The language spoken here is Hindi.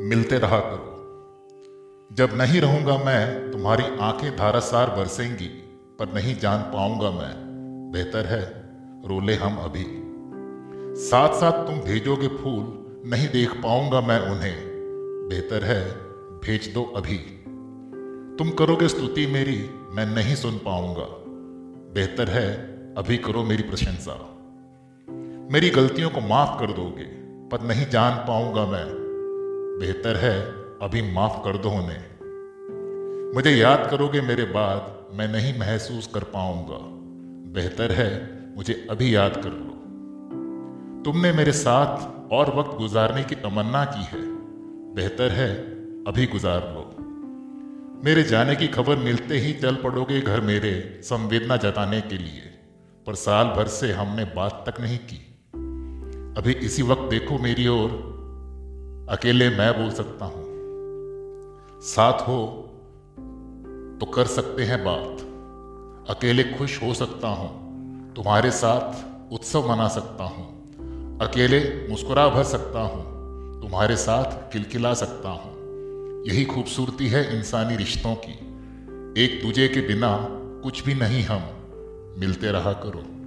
मिलते रहा करो। जब नहीं रहूँगा मैं, तुम्हारी आँखें धारासार बरसेंगी, पर नहीं जान पाऊँगा मैं। बेहतर है, रोले हम अभी। साथ साथ तुम भेजोगे फूल, नहीं देख पाऊँगा मैं उन्हें। बेहतर है, भेज दो अभी। तुम करोगे स्तुति मेरी, मैं नहीं सुन पाऊँगा। बेहतर है, अभी करो मेरी प्रशंसा। मेरी गलतियों को माफ़ कर दोगे, पर नहीं जान पाऊँगा मैं। बेहतर है, अभी माफ़ कर दो उन्हें। मुझे याद करोगे मेरे बाद, मैं नहीं महसूस कर पाऊँगा। बेहतर है, मुझे अभी याद कर लो। तुमने मेरे साथ और वक्त गुजारने की तमन्ना की है। बेहतर है, अभी गुजार लो। मेरे जाने की खबर मिलते ही चल पड़ोगे घर मेरे संवेदना जताने के लिए, पर साल भर से हमने बात तक नहीं की। अभी इसी वक्त देखो मेरी ओर अकेले मैं बोल सकता हूँ। साथ हो तो कर सकते हैं बात। अकेले खुश हो सकता हूँ, तुम्हारे साथ उत्सव मना सकता हूँ। अकेले मुस्कुरा भर सकता हूँ, तुम्हारे साथ किलकिला सकता हूँ। यही खूबसूरती है इंसानी रिश्तों की। एक दूजे के बिना कुछ भी नहीं हम, मिलते रहा करो।